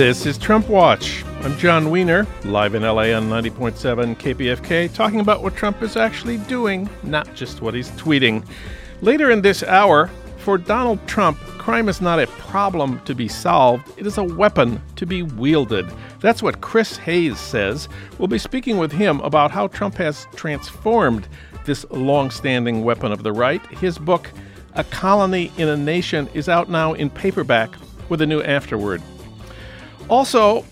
This is Trump Watch. I'm Jon Wiener, live in LA on 90.7 KPFK, talking about what Trump is actually doing, not just what he's tweeting. Later in this hour, for Donald Trump, crime is not a problem to be solved, it is a weapon to be wielded. That's what Chris Hayes says. We'll be speaking with him about how Trump has transformed this long standing weapon of the right. His book, A Colony in a Nation, is out now in paperback with a new afterword. Also,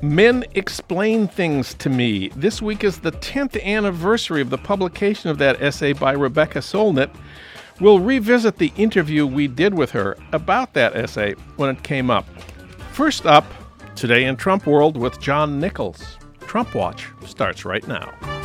Men Explain Things to Me. This week is the 10th anniversary of the publication of that essay by Rebecca Solnit. We'll revisit the interview we did with her about that essay when it came up. First up, today in Trump World with John Nichols. Trump Watch starts right now.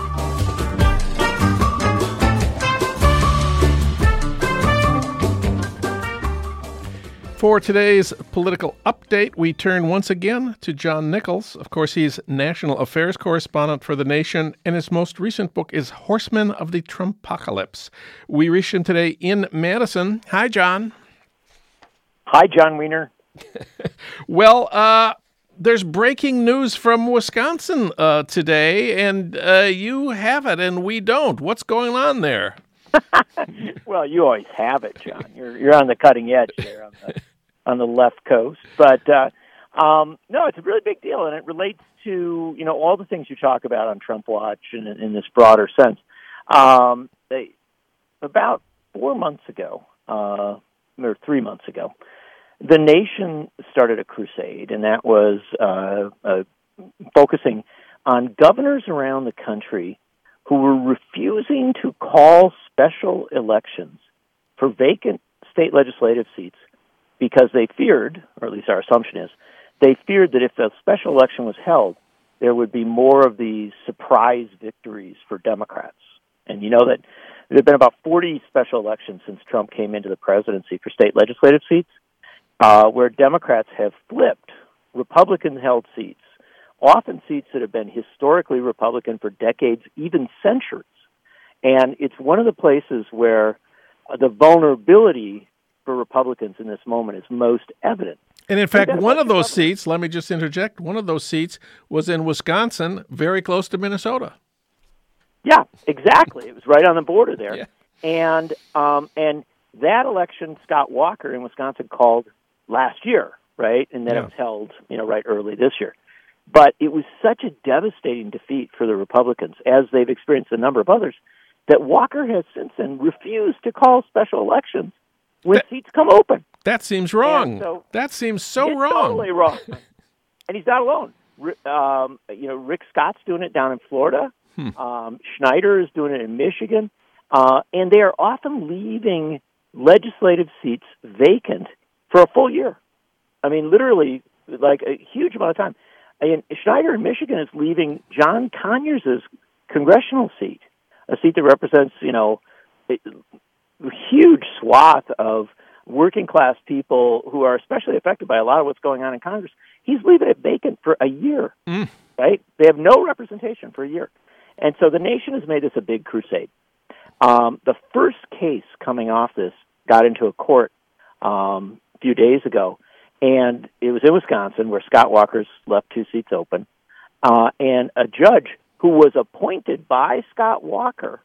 For today's political update, we turn once again to John Nichols. Of course, he's national affairs correspondent for The Nation, and his most recent book is Horsemen of the Trumpocalypse. We reach him today in Madison. Hi, John. Hi, Jon Wiener. well, uh, there's breaking news from Wisconsin uh, today, and uh, you have it, and we don't. What's going on there? well, you always have it, John. You're you're on the cutting edge there on the on the left coast. But uh, um, no, it's a really big deal, and it relates to you know all the things you talk about on Trump Watch in, in this broader sense. Um, they, about four months ago, uh, or three months ago, the nation started a crusade, and that was uh, uh, focusing on governors around the country who were refusing to call special elections for vacant state legislative seats because they feared, or at least our assumption is, they feared that if a special election was held, there would be more of these surprise victories for Democrats. And you know that there have been about 40 special elections since Trump came into the presidency for state legislative seats, uh, where Democrats have flipped Republican held seats, often seats that have been historically Republican for decades, even centuries. And it's one of the places where the vulnerability for Republicans in this moment is most evident. And in fact, one of those seats, let me just interject, one of those seats was in Wisconsin, very close to Minnesota. Yeah, exactly. It was right on the border there. Yeah. And um, and that election Scott Walker in Wisconsin called last year, right? And then yeah. it was held, you know, right early this year. But it was such a devastating defeat for the Republicans, as they've experienced a number of others, that Walker has since then refused to call special elections when that, seats come open. That seems wrong. So, that seems so wrong. Totally wrong. and he's not alone. Um, you know, Rick Scott's doing it down in Florida. Hmm. Um, Snyder is doing it in Michigan, uh, and they are often leaving legislative seats vacant for a full year. I mean, literally, like a huge amount of time. And Snyder in Michigan is leaving John Conyers' congressional seat, a seat that represents, you know, a huge swath of working class people who are especially affected by a lot of what's going on in Congress. He's leaving it vacant for a year, mm. right? They have no representation for a year. And so the nation has made this a big crusade. Um, the first case coming off this got into a court um, a few days ago, and it was in Wisconsin where Scott Walker's left two seats open. Uh, and a judge who was appointed by Scott Walker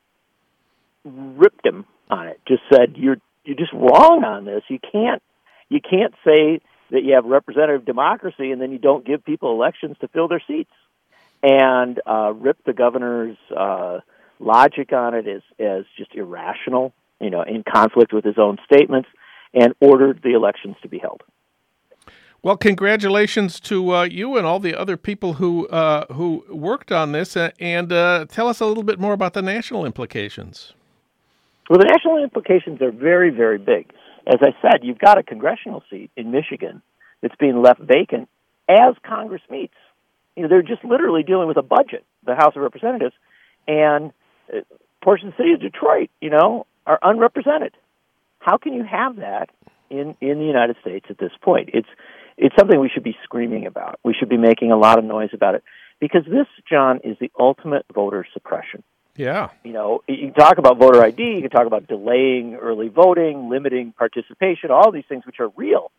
ripped him on it. Just said you're you're just wrong on this. You can't you can't say that you have representative democracy and then you don't give people elections to fill their seats. And uh, ripped the governor's uh, logic on it as as just irrational, you know, in conflict with his own statements, and ordered the elections to be held. Well, congratulations to uh, you and all the other people who uh, who worked on this, uh, and uh, tell us a little bit more about the national implications. Well, the national implications are very, very big. As I said, you've got a congressional seat in Michigan that's being left vacant as Congress meets. You know, they're just literally dealing with a budget, the House of Representatives, and uh, portions of the city of Detroit, you know, are unrepresented. How can you have that in in the United States at this point? It's it's something we should be screaming about. We should be making a lot of noise about it because this, John, is the ultimate voter suppression. Yeah. You know, you can talk about voter ID, you can talk about delaying early voting, limiting participation, all these things which are real,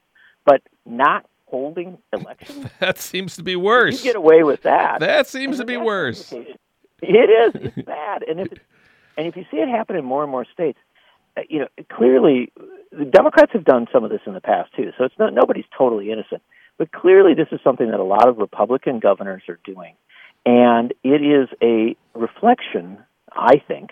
but not holding elections. that seems to be worse. You get away with that. That seems to be worse. It is. It's bad. And if it, and if you see it happen in more and more states, you know clearly the Democrats have done some of this in the past too. So it's not nobody's totally innocent. But clearly, this is something that a lot of Republican governors are doing, and it is a reflection, I think,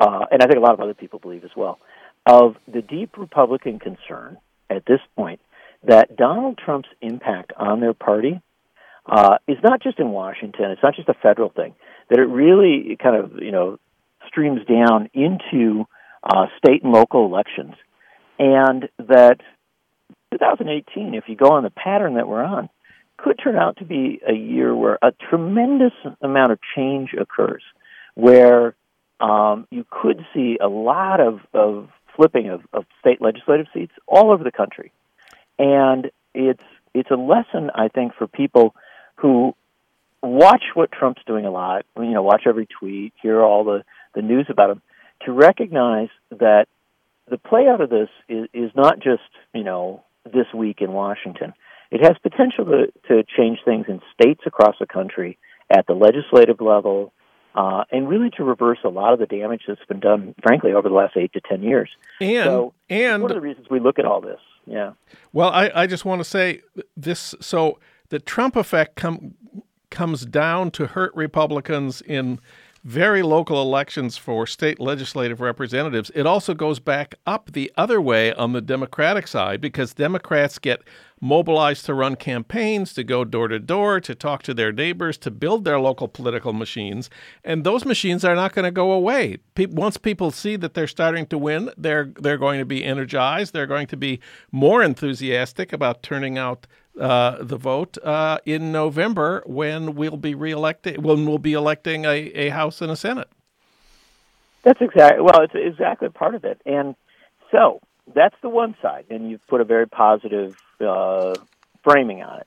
uh, and I think a lot of other people believe as well, of the deep Republican concern at this point that Donald Trump's impact on their party uh, is not just in Washington. It's not just a federal thing. That it really kind of you know streams down into uh, state and local elections, and that 2018, if you go on the pattern that we're on, could turn out to be a year where a tremendous amount of change occurs, where um, you could see a lot of, of flipping of, of state legislative seats all over the country, and it's it's a lesson I think for people who watch what Trump's doing a lot. You know, watch every tweet, hear all the the news about him, to recognize that the play out of this is, is not just you know this week in Washington. It has potential to, to change things in states across the country at the legislative level, uh, and really to reverse a lot of the damage that's been done, frankly, over the last eight to ten years. And so and one of the reasons we look at all this, yeah. Well, I, I just want to say this: so the Trump effect come, comes down to hurt Republicans in very local elections for state legislative representatives. It also goes back up the other way on the Democratic side because Democrats get mobilized to run campaigns, to go door to door, to talk to their neighbors, to build their local political machines. And those machines are not going to go away. once people see that they're starting to win, they're they're going to be energized. They're going to be more enthusiastic about turning out uh, the vote uh, in November when we'll be reelected when we'll be electing a, a House and a Senate. That's exactly well. It's exactly part of it, and so that's the one side, and you've put a very positive uh, framing on it.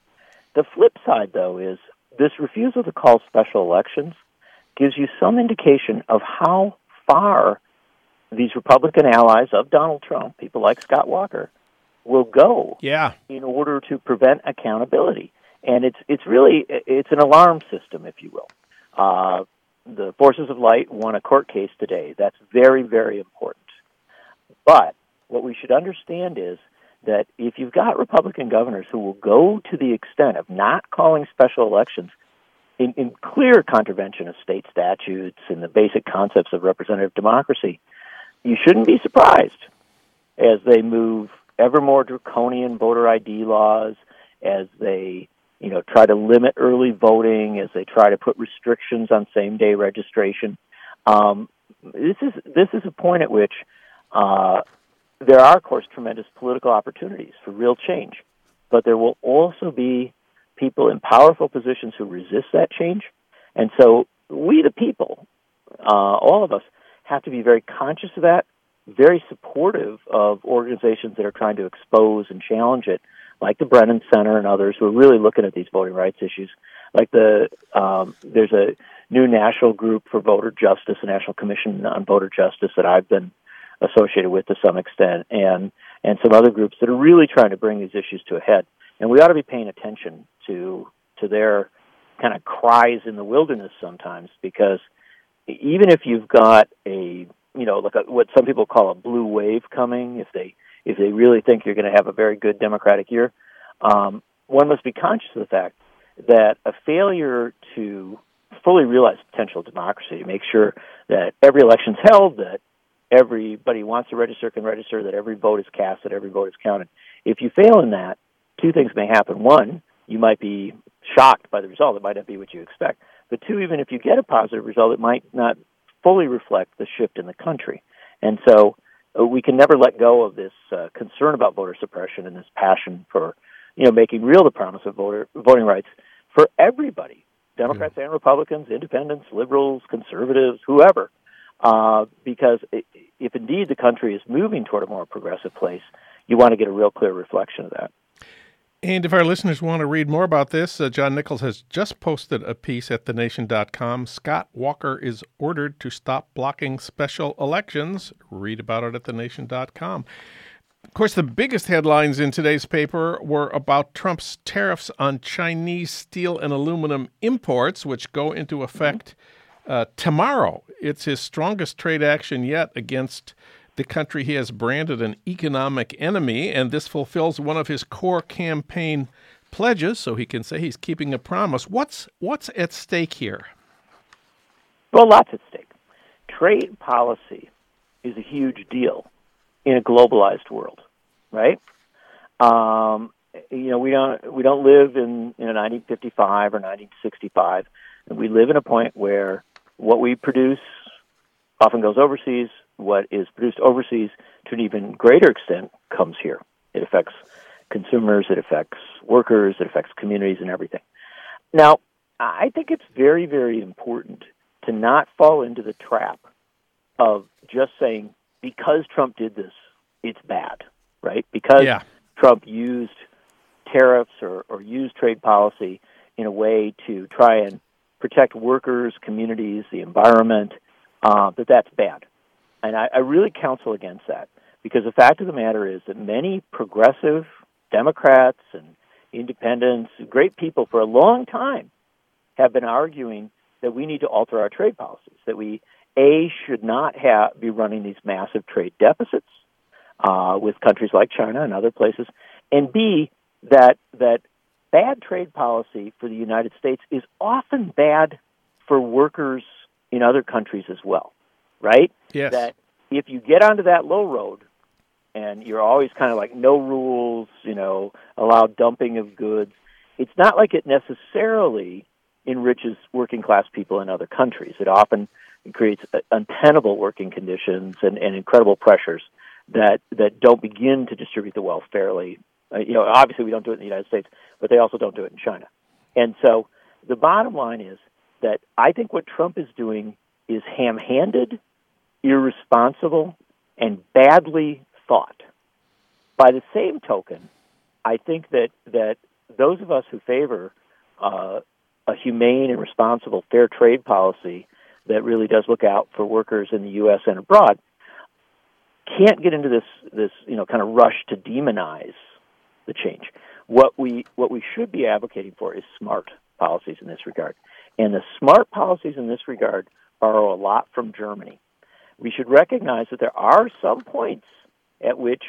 The flip side, though, is this refusal to call special elections gives you some indication of how far these Republican allies of Donald Trump, people like Scott Walker, will go yeah. in order to prevent accountability. And it's it's really it's an alarm system, if you will. Uh, the Forces of Light won a court case today. That's very very important. But what we should understand is that if you've got Republican governors who will go to the extent of not calling special elections in, in clear contravention of state statutes and the basic concepts of representative democracy, you shouldn't be surprised as they move ever more draconian voter ID laws, as they you know try to limit early voting, as they try to put restrictions on same day registration. Um, this is this is a point at which uh, there are, of course, tremendous political opportunities for real change, but there will also be people in powerful positions who resist that change, and so we, the people, uh, all of us, have to be very conscious of that very supportive of organizations that are trying to expose and challenge it, like the Brennan Center and others who are really looking at these voting rights issues. Like the um, there's a new national group for voter justice, a national commission on voter justice that I've been associated with to some extent, and and some other groups that are really trying to bring these issues to a head. And we ought to be paying attention to to their kind of cries in the wilderness sometimes because even if you've got a you know, like a, what some people call a blue wave coming. If they if they really think you're going to have a very good Democratic year, um, one must be conscious of the fact that a failure to fully realize potential democracy, to make sure that every election's held, that everybody wants to register can register, that every vote is cast, that every vote is counted. If you fail in that, two things may happen. One, you might be shocked by the result. It might not be what you expect. But two, even if you get a positive result, it might not fully reflect the shift in the country. And so uh, we can never let go of this uh, concern about voter suppression and this passion for, you know, making real the promise of voter voting rights for everybody, Democrats mm-hmm. and Republicans, independents, liberals, conservatives, whoever. Uh, because if indeed the country is moving toward a more progressive place, you want to get a real clear reflection of that. And if our listeners want to read more about this, uh, John Nichols has just posted a piece at thenation.com. Scott Walker is ordered to stop blocking special elections. Read about it at thenation.com. Of course, the biggest headlines in today's paper were about Trump's tariffs on Chinese steel and aluminum imports, which go into effect uh, tomorrow. It's his strongest trade action yet against the country he has branded an economic enemy, and this fulfills one of his core campaign pledges, so he can say he's keeping a promise. What's what's at stake here? Well, lots at stake. Trade policy is a huge deal in a globalized world, right? Um, you know, we don't we don't live in you know 1955 or 1965. We live in a point where what we produce often goes overseas. What is produced overseas, to an even greater extent, comes here. It affects consumers, it affects workers, it affects communities, and everything. Now, I think it's very, very important to not fall into the trap of just saying because Trump did this, it's bad, right? Because yeah. Trump used tariffs or, or used trade policy in a way to try and protect workers, communities, the environment, uh, that that's bad. And I, I really counsel against that because the fact of the matter is that many progressive Democrats and independents, great people for a long time, have been arguing that we need to alter our trade policies, that we a should not have be running these massive trade deficits uh, with countries like China and other places, and b that that bad trade policy for the United States is often bad for workers in other countries as well, right? Yes. That if you get onto that low road and you're always kind of like no rules, you know, allow dumping of goods, it's not like it necessarily enriches working class people in other countries. It often creates untenable working conditions and, and incredible pressures that that don't begin to distribute the wealth fairly. Uh, you know, obviously we don't do it in the United States, but they also don't do it in China. And so the bottom line is that I think what Trump is doing is ham-handed, irresponsible, and badly thought. By the same token, I think that that those of us who favor uh, a humane and responsible fair trade policy that really does look out for workers in the U.S. and abroad can't get into this this you know kind of rush to demonize the change. What we what we should be advocating for is smart policies in this regard, and the smart policies in this regard borrow a lot from Germany. We should recognize that there are some points at which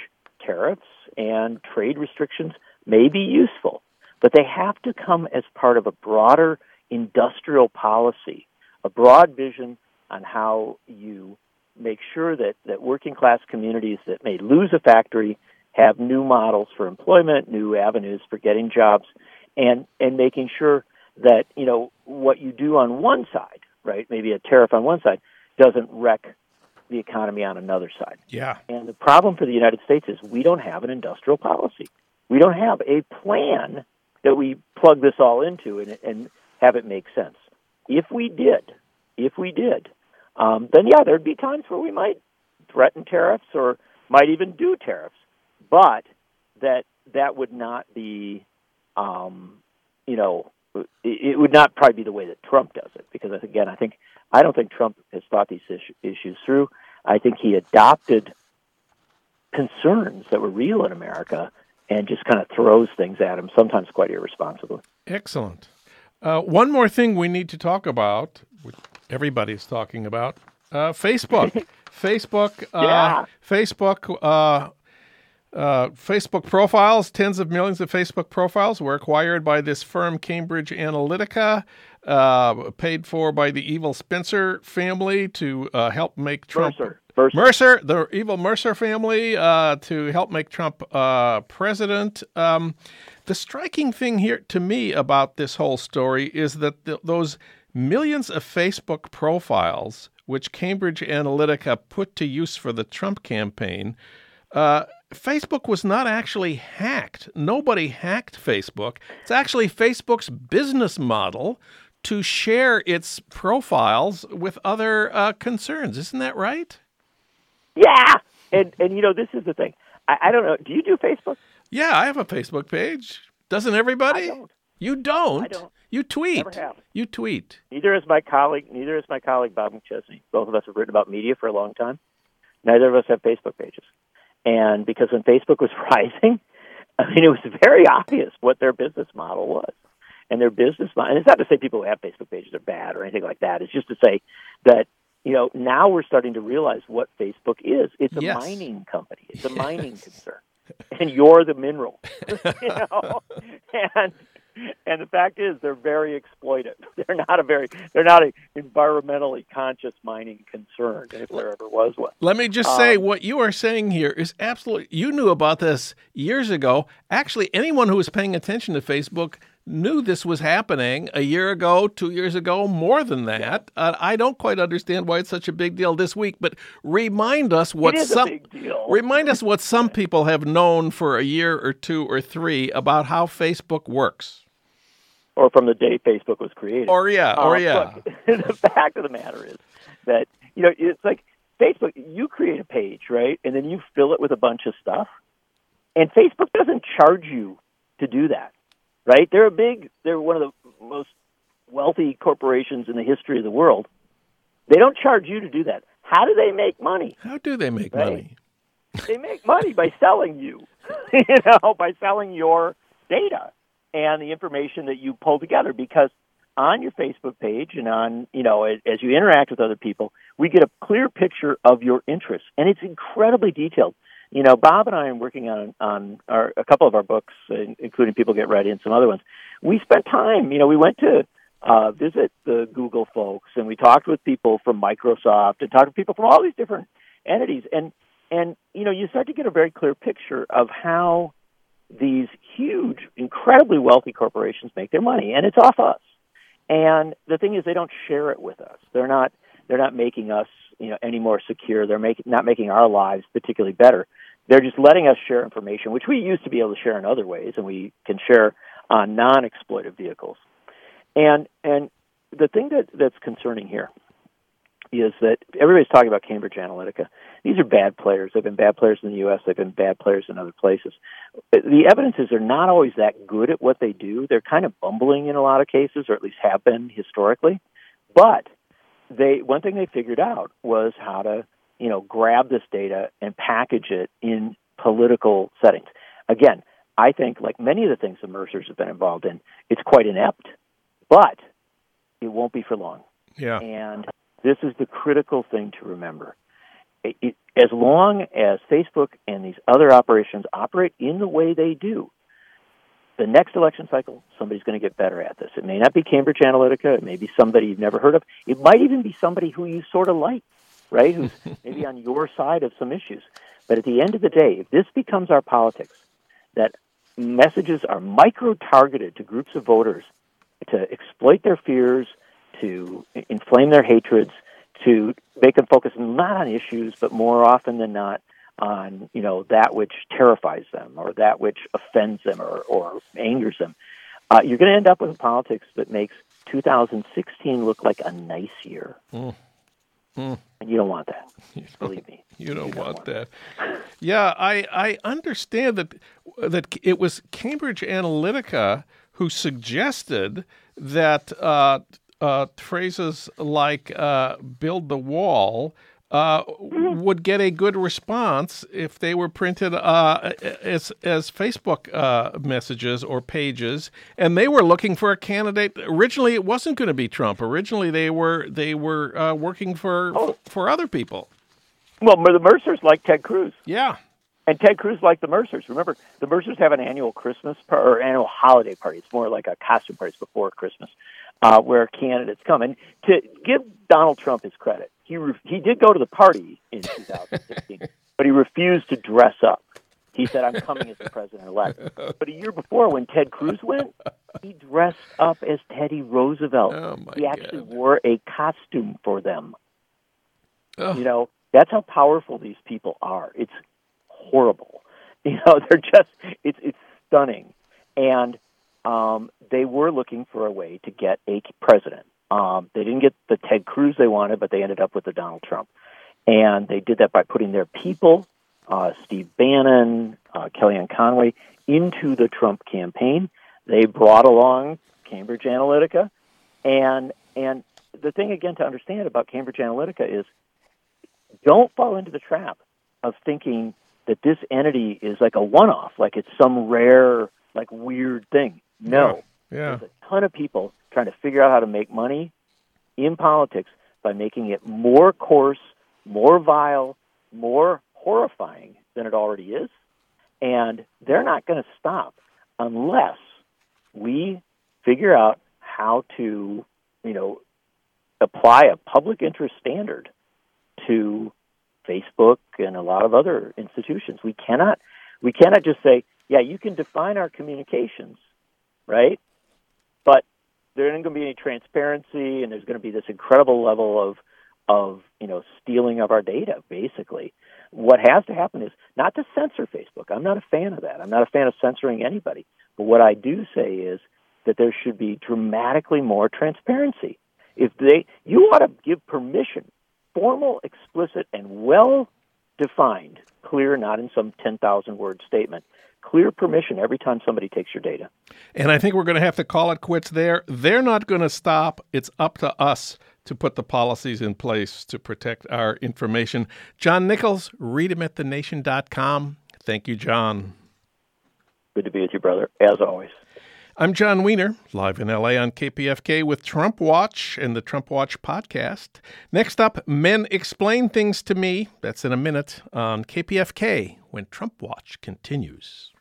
tariffs and trade restrictions may be useful, but they have to come as part of a broader industrial policy, a broad vision on how you make sure that, that working class communities that may lose a factory have new models for employment, new avenues for getting jobs, and, and making sure that, you know, what you do on one side, right, maybe a tariff on one side, doesn't wreck the economy on another side. Yeah. And the problem for the United States is we don't have an industrial policy. We don't have a plan that we plug this all into and, and have it make sense. If we did, if we did, um, then yeah, there'd be times where we might threaten tariffs or might even do tariffs, but that that would not be, um, you know, it, it would not probably be the way that Trump does it because again, I think I don't think Trump has thought these issues through. I think he adopted concerns that were real in America and just kind of throws things at him, sometimes quite irresponsibly. Excellent. Uh, one more thing we need to talk about, which everybody's talking about, uh, Facebook. Facebook. Uh, yeah. Facebook. Uh, Facebook profiles, tens of millions of Facebook profiles were acquired by this firm, Cambridge Analytica, uh, paid for by the evil Spencer family to uh, help make Trump. Mercer. Mercer. Mercer, the evil Mercer family, uh, to help make Trump uh, president. Um, the striking thing here to me about this whole story is that th- those millions of Facebook profiles, which Cambridge Analytica put to use for the Trump campaign, uh, Facebook was not actually hacked. Nobody hacked Facebook. It's actually Facebook's business model to share its profiles with other uh, concerns. Isn't that right? Yeah, and and you know this is the thing. I, I don't know. Do you do Facebook? Yeah, I have a Facebook page. Doesn't everybody? Don't. You don't. I don't. You tweet. Never have. You tweet. Neither is my colleague. Neither is my colleague Bob McChesney. Both of us have written about media for a long time. Neither of us have Facebook pages. And because when Facebook was rising, I mean, it was very obvious what their business model was. And their business model, and it's not to say people who have Facebook pages are bad or anything like that. It's just to say that, you know, now we're starting to realize what Facebook is. It's a Yes. mining company. It's a Yes. mining concern. And you're the mineral. you know? And and the fact is they're very exploitive. They're not a very they're not a environmentally conscious mining concern if there ever was one. Let me just say Um, what you are saying here is absolutely. You knew about this years ago. Actually, anyone who was paying attention to Facebook knew this was happening a year ago, two years ago, more than that. Uh, I don't quite understand why it's such a big deal this week, but remind us what some a big deal. remind us what some people have known for a year or two or three about how Facebook works. or from the day Facebook was created. Or yeah, or Uh, yeah. look, the fact of the matter is that you know it's like Facebook. You create a page, right, and then you fill it with a bunch of stuff, and Facebook doesn't charge you to do that, right? They're a big. They're one of the most wealthy corporations in the history of the world. They don't charge you to do that. How do they make money? How do they make Right. money? they make money by selling you, you know, by selling your data and the information that you pull together. Because on your Facebook page and on, you know, as, as you interact with other people, we get a clear picture of your interests, and it's incredibly detailed. You know, Bob and I are working on on our, a couple of our books, including People Get Ready and some other ones. We spent time. You know, we went to uh, visit the Google folks, and we talked with people from Microsoft, and talked to people from all these different entities, and and you know you start to get a very clear picture of how these huge incredibly wealthy corporations make their money. And it's off us. And the thing is they don't share it with us. They're not they're not making us you know any more secure. They're making not making our lives particularly better they're just letting us share information which we used to be able to share in other ways and we can share on non-exploitive vehicles and and the thing that that's concerning here is that everybody's talking about Cambridge Analytica. These are bad players. They've been bad players in the U.S. They've been bad players in other places. The evidence is they're not always that good at what they do. They're kind of bumbling in a lot of cases, or at least have been historically. But they one thing they figured out was how to you know grab this data and package it in political settings. Again, I think like many of the things the Mercers have been involved in, it's quite inept, but it won't be for long. Yeah. And this is the critical thing to remember. It, it, as long as Facebook and these other operations operate in the way they do, the next election cycle, somebody's going to get better at this. It may not be Cambridge Analytica. It may be somebody you've never heard of. It might even be somebody who you sort of like, right? Who's maybe on your side of some issues. But at the end of the day, if this becomes our politics, that messages are micro targeted to groups of voters to exploit their fears, to inflame their hatreds, to make them focus not on issues, but more often than not on you know that which terrifies them or that which offends them or, or angers them. Uh, you're going to end up with a politics that makes 2016 look like a nice year, Mm. Mm. and you don't want that. You Believe me. You don't want that. Yeah, I I understand that that it was Cambridge Analytica who suggested that uh, uh, phrases like uh, "build the wall." Uh, would get a good response if they were printed uh, as as Facebook uh, messages or pages, and they were looking for a candidate. Originally, it wasn't going to be Trump. Originally, they were they were uh, working for Oh. for other people. Well, the Mercers like Ted Cruz. Yeah. And Ted Cruz liked the Mercers. Remember, the Mercers have an annual Christmas par- or annual holiday party. It's more like a costume party. It's before Christmas, uh, where candidates come. And to give Donald Trump his credit, he re- he did go to the party in 2016, but he refused to dress up. He said, "I'm coming as the president elect." But a year before, when Ted Cruz went, he dressed up as Teddy Roosevelt. Oh he actually God. wore a costume for them. Ugh. You know, that's how powerful these people are. It's horrible. You know, they're just it's it's stunning. And um, they were looking for a way to get a president. Um, they didn't get the Ted Cruz they wanted, but they ended up with the Donald Trump. And they did that by putting their people, uh, Steve Bannon, uh, Kellyanne Conway, into the Trump campaign. They brought along Cambridge Analytica, and and the thing again to understand about Cambridge Analytica is don't fall into the trap of thinking that this entity is like a one-off, like it's some rare, like weird thing. No, yeah. there's a ton of people trying to figure out how to make money in politics by making it more coarse, more vile, more horrifying than it already is. And they're not going to stop unless we figure out how to, you know, apply a public interest standard to Facebook and a lot of other institutions. We cannot we cannot just say, yeah, you can define our communications, right? There isn't going to be any transparency, and there's going to be this incredible level of of you know stealing of our data. Basically, what has to happen is not to censor Facebook. I'm not a fan of that. I'm not a fan of censoring anybody. But what I do say is that there should be dramatically more transparency. If they, you ought to give permission, formal, explicit, and well defined, clear, not in some 10,000 word statement, clear permission every time somebody takes your data. And I think we're going to have to call it quits there. They're not going to stop. It's up to us to put the policies in place to protect our information. John Nichols, read him at thenation.com. Thank you, John. Good to be with you, brother, as always. I'm Jon Wiener, live in LA on KPFK with Trump Watch and the Trump Watch podcast. Next up, Men Explain Things to Me. That's in a minute on KPFK when Trump Watch continues.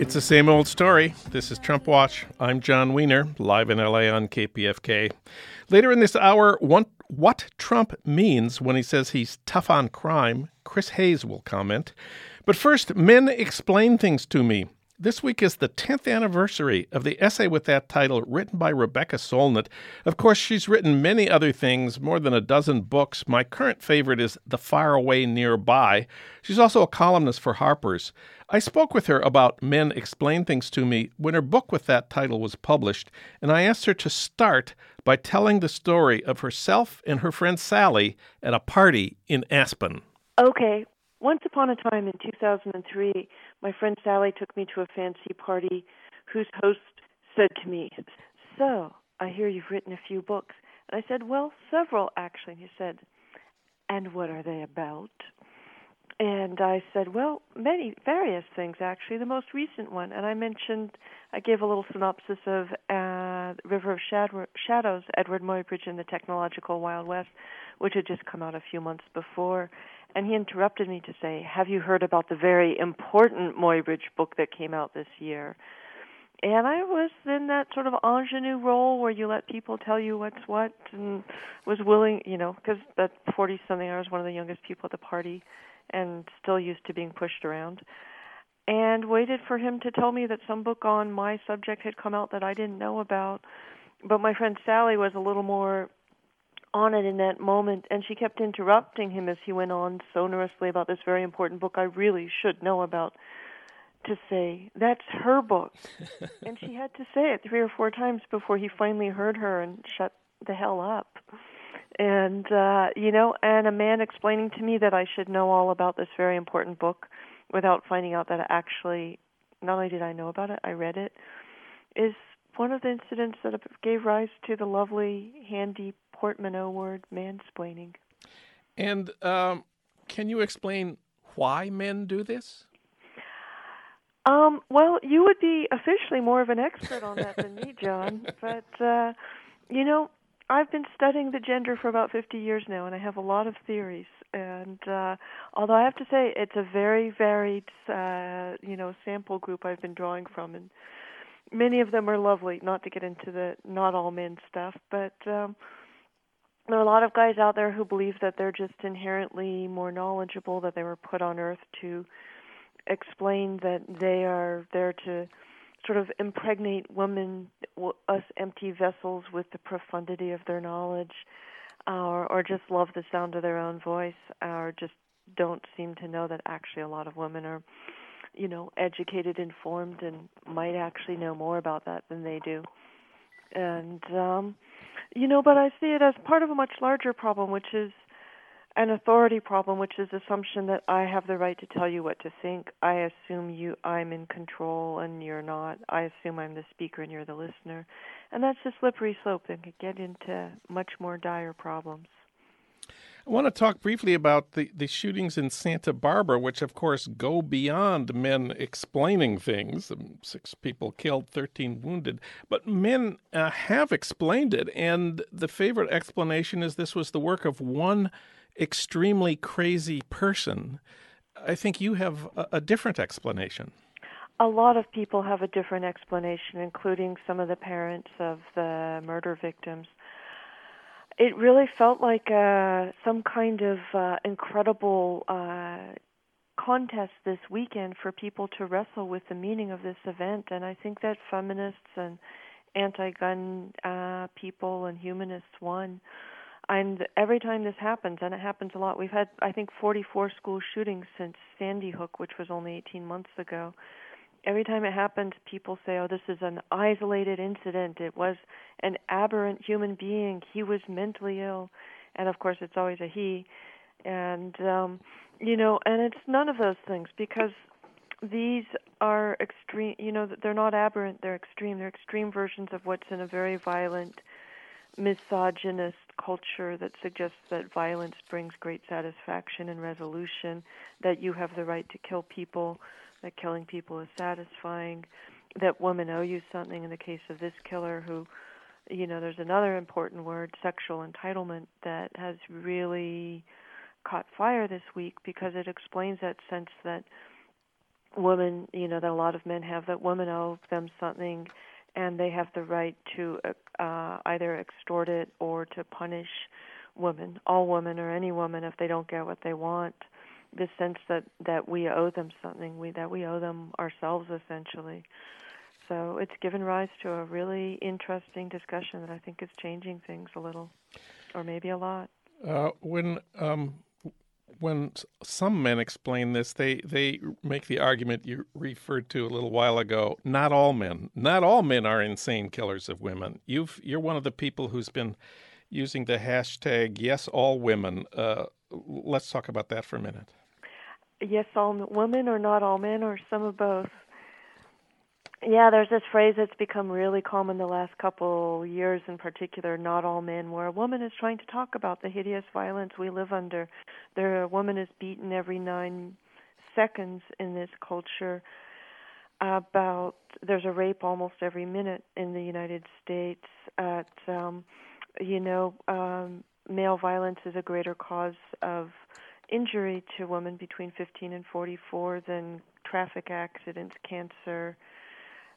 It's the same old story. This is Trump Watch. I'm Jon Wiener, live in LA on KPFK. Later in this hour, what, what Trump means when he says he's tough on crime, Chris Hayes will comment. But first, men explain things to me. This week is the 10th anniversary of the essay with that title written by Rebecca Solnit. Of course, she's written many other things, more than a dozen books. My current favorite is The Far Away Nearby. She's also a columnist for Harper's. I spoke with her about Men Explain Things to Me when her book with that title was published, and I asked her to start by telling the story of herself and her friend Sally at a party in Aspen. Okay. Once upon a time in 2003, my friend Sally took me to a fancy party whose host said to me, So, I hear you've written a few books. And I said, Well, several actually. And he said, And what are they about? And I said, Well, many, various things actually. The most recent one, and I mentioned, I gave a little synopsis of uh, River of Shadows, Eadweard Muybridge in the Technological Wild West, which had just come out a few months before. And he interrupted me to say, Have you heard about the very important Muybridge book that came out this year? And I was in that sort of ingenue role where you let people tell you what's what and was willing, you know, because at 40 something, I was one of the youngest people at the party and still used to being pushed around. And waited for him to tell me that some book on my subject had come out that I didn't know about. But my friend Sally was a little more on it in that moment, and she kept interrupting him as he went on sonorously about this very important book I really should know about. To say that's her book, and she had to say it three or four times before he finally heard her and shut the hell up. And uh, you know, and a man explaining to me that I should know all about this very important book without finding out that actually not only did I know about it, I read it, is one of the incidents that gave rise to the lovely, handy portmanteau word mansplaining. And um, can you explain why men do this? Um, well, you would be officially more of an expert on that than me, John. But uh, you know, I've been studying the gender for about 50 years now, and I have a lot of theories. And uh, although I have to say it's a very varied, uh, you know, sample group I've been drawing from, and many of them are lovely. Not to get into the not all men stuff, but um, there are a lot of guys out there who believe that they're just inherently more knowledgeable, that they were put on Earth to explain that they are there to sort of impregnate women, us empty vessels, with the profundity of their knowledge, or or just love the sound of their own voice, or just don't seem to know that actually a lot of women are, you know, educated, informed, and might actually know more about that than they do. And um you know, but I see it as part of a much larger problem, which is an authority problem, which is assumption that I have the right to tell you what to think. I assume you I'm in control and you're not. I assume I'm the speaker and you're the listener. And that's a slippery slope that could get into much more dire problems. I want to talk briefly about the, the shootings in Santa Barbara, which, of course, go beyond men explaining things. Um, six people killed, 13 wounded. But men uh, have explained it, and the favorite explanation is this was the work of one extremely crazy person. I think you have a, a different explanation. A lot of people have a different explanation, including some of the parents of the murder victims it really felt like uh, some kind of uh, incredible uh, contest this weekend for people to wrestle with the meaning of this event. And I think that feminists and anti-gun uh, people and humanists won. And every time this happens, and it happens a lot, we've had I think 44 school shootings since Sandy Hook, which was only 18 months ago every time it happens, people say, "Oh, this is an isolated incident. It was an aberrant human being. He was mentally ill," and of course, it's always a he. And um, you know, and it's none of those things because these are extreme. You know, they're not aberrant. They're extreme. They're extreme versions of what's in a very violent, misogynist culture that suggests that violence brings great satisfaction and resolution. That you have the right to kill people that killing people is satisfying, that women owe you something. In the case of this killer who you know there's another important word sexual entitlement that has really caught fire this week because it explains that sense that women you know that a lot of men have that women owe them something and they have the right to uh, either extort it or to punish women all women or any woman if they don't get what they want the sense that that we owe them something, we that we owe them ourselves essentially. So it's given rise to a really interesting discussion that I think is changing things a little, or maybe a lot. Uh, when um, when some men explain this, they they make the argument you referred to a little while ago. Not all men, not all men are insane killers of women. You've you're one of the people who's been using the hashtag Yes All Women. Uh, let's talk about that for a minute yes, all women or not all men or some of both. Yeah, there's this phrase that's become really common the last couple years in particular, not all men, where a woman is trying to talk about the hideous violence we live under. There a woman is beaten every 9 seconds in this culture. About there's a rape almost every minute in the United States at um you know, um male violence is a greater cause of injury to women between 15 and 44 than traffic accidents, cancer,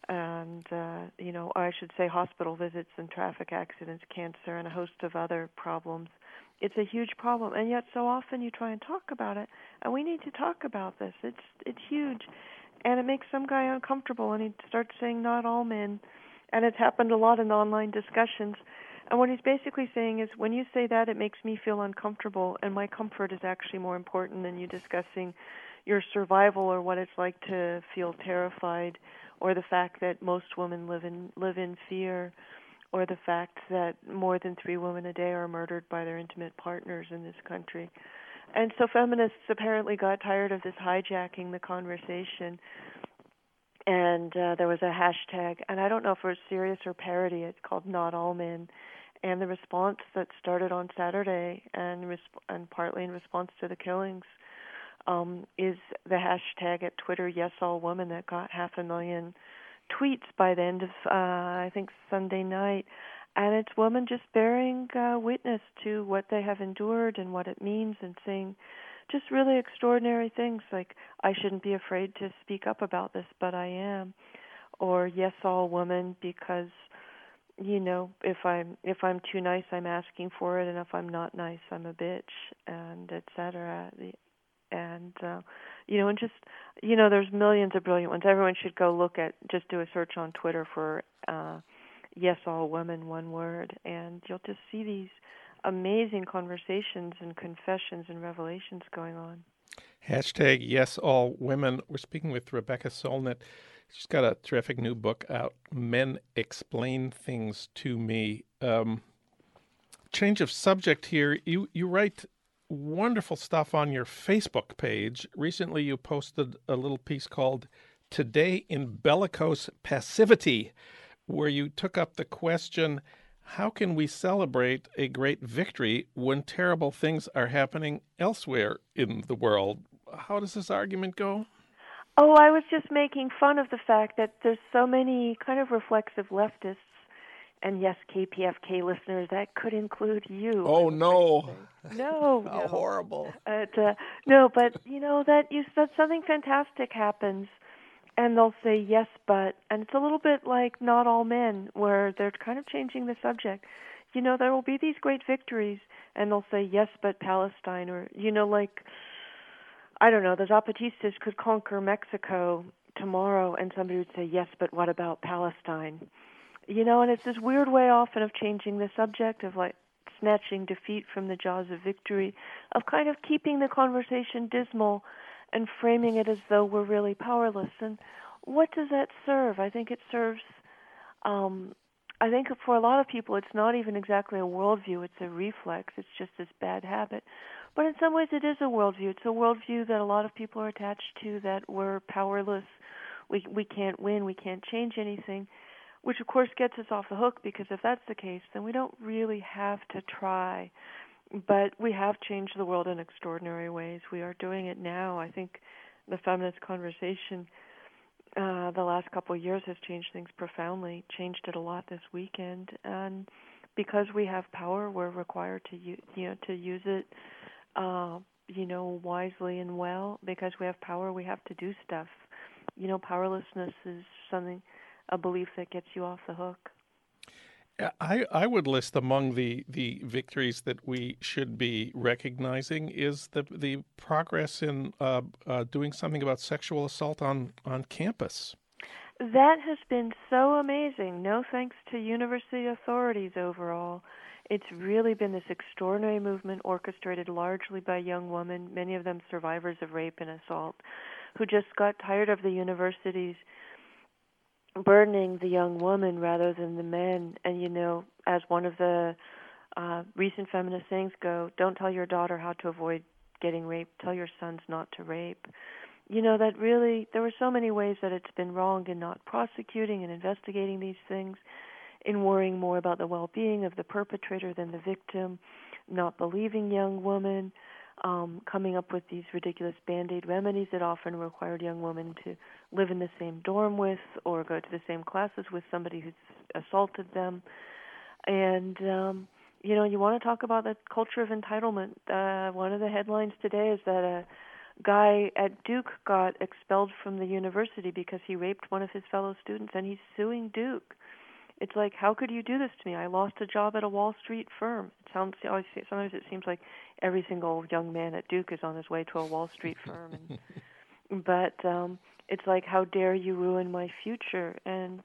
and uh, you know, I should say hospital visits and traffic accidents, cancer, and a host of other problems. It's a huge problem, and yet so often you try and talk about it, and we need to talk about this. It's it's huge, and it makes some guy uncomfortable, and he starts saying not all men, and it's happened a lot in online discussions and what he's basically saying is when you say that, it makes me feel uncomfortable, and my comfort is actually more important than you discussing your survival or what it's like to feel terrified or the fact that most women live in live in fear or the fact that more than 3 women a day are murdered by their intimate partners in this country. And so feminists apparently got tired of this hijacking the conversation and uh, there was a hashtag, and I don't know if it was serious or parody. It's called Not All Men, and the response that started on Saturday and resp- and partly in response to the killings um, is the hashtag at Twitter Yes All Women that got half a million tweets by the end of uh, I think Sunday night, and it's women just bearing uh, witness to what they have endured and what it means, and saying just really extraordinary things like I shouldn't be afraid to speak up about this, but I am, or Yes All Women because you know if i'm if i'm too nice i'm asking for it and if i'm not nice i'm a bitch and etc and uh you know and just you know there's millions of brilliant ones. Everyone should go look at just do a search on twitter for uh yes all women one word and you'll just see these amazing conversations and confessions and revelations going on. Hashtag yes all women. We're speaking with rebecca solnit She's got a terrific new book out, Men Explain Things to Me. Um, change of subject here. You, you write wonderful stuff on your Facebook page. Recently, you posted a little piece called Today in Bellicose Passivity, where you took up the question how can we celebrate a great victory when terrible things are happening elsewhere in the world? How does this argument go? Oh, I was just making fun of the fact that there's so many kind of reflexive leftists and yes, KPFK listeners, that could include you. Oh no, no, how no. horrible! Uh, no, but you know that you that something fantastic happens, and they'll say yes, but, and it's a little bit like not all men, where they're kind of changing the subject. You know, there will be these great victories, and they'll say yes, but Palestine, or you know, like I don't know, the Zapatistas could conquer Mexico tomorrow, and somebody would say yes, but what about Palestine? You know, and it's this weird way often of changing the subject of like snatching defeat from the jaws of victory, of kind of keeping the conversation dismal and framing it as though we're really powerless. And what does that serve? I think it serves. Um, I think for a lot of people, it's not even exactly a worldview; it's a reflex. It's just this bad habit. But in some ways, it is a worldview. It's a worldview that a lot of people are attached to. That we're powerless. We we can't win. We can't change anything which of course gets us off the hook because if that's the case, then we don't really have to try. But we have changed the world in extraordinary ways. We are doing it now. I think the feminist conversation uh, the last couple of years has changed things profoundly. Changed it a lot this weekend, and because we have power, we're required to you know to use it, uh, you know, wisely and well. Because we have power, we have to do stuff. You know, powerlessness is something a belief that gets you off the hook. I, I would list among the, the victories that we should be recognizing is the the progress in uh, uh, doing something about sexual assault on, on campus. That has been so amazing. No thanks to university authorities overall. It's really been this extraordinary movement orchestrated largely by young women, many of them survivors of rape and assault, who just got tired of the universities burdening the young woman rather than the men. And you know, as one of the uh, recent feminist sayings go, don't tell your daughter how to avoid getting raped. Tell your sons not to rape. You know that really there were so many ways that it's been wrong in not prosecuting and investigating these things, in worrying more about the well-being of the perpetrator than the victim, not believing young women um, coming up with these ridiculous band aid remedies that often required young women to live in the same dorm with or go to the same classes with somebody who's assaulted them. And, um, you know, you want to talk about the culture of entitlement. Uh, one of the headlines today is that a guy at Duke got expelled from the university because he raped one of his fellow students, and he's suing Duke it's like how could you do this to me i lost a job at a wall street firm it sounds sometimes it seems like every single young man at duke is on his way to a wall street firm and, but um it's like how dare you ruin my future and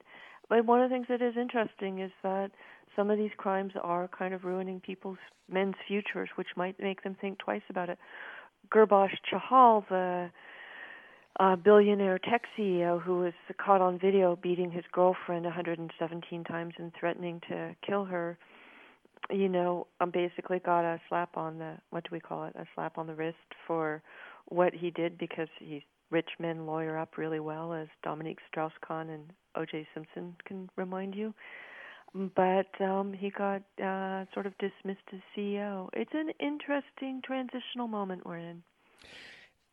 but one of the things that is interesting is that some of these crimes are kind of ruining people's men's futures which might make them think twice about it Gurbaksh Chahal the a billionaire tech CEO who was caught on video beating his girlfriend 117 times and threatening to kill her, you know, um, basically got a slap on the what do we call it? A slap on the wrist for what he did because he's rich men lawyer up really well, as Dominique Strauss-Kahn and O.J. Simpson can remind you. But um, he got uh, sort of dismissed as CEO. It's an interesting transitional moment we're in.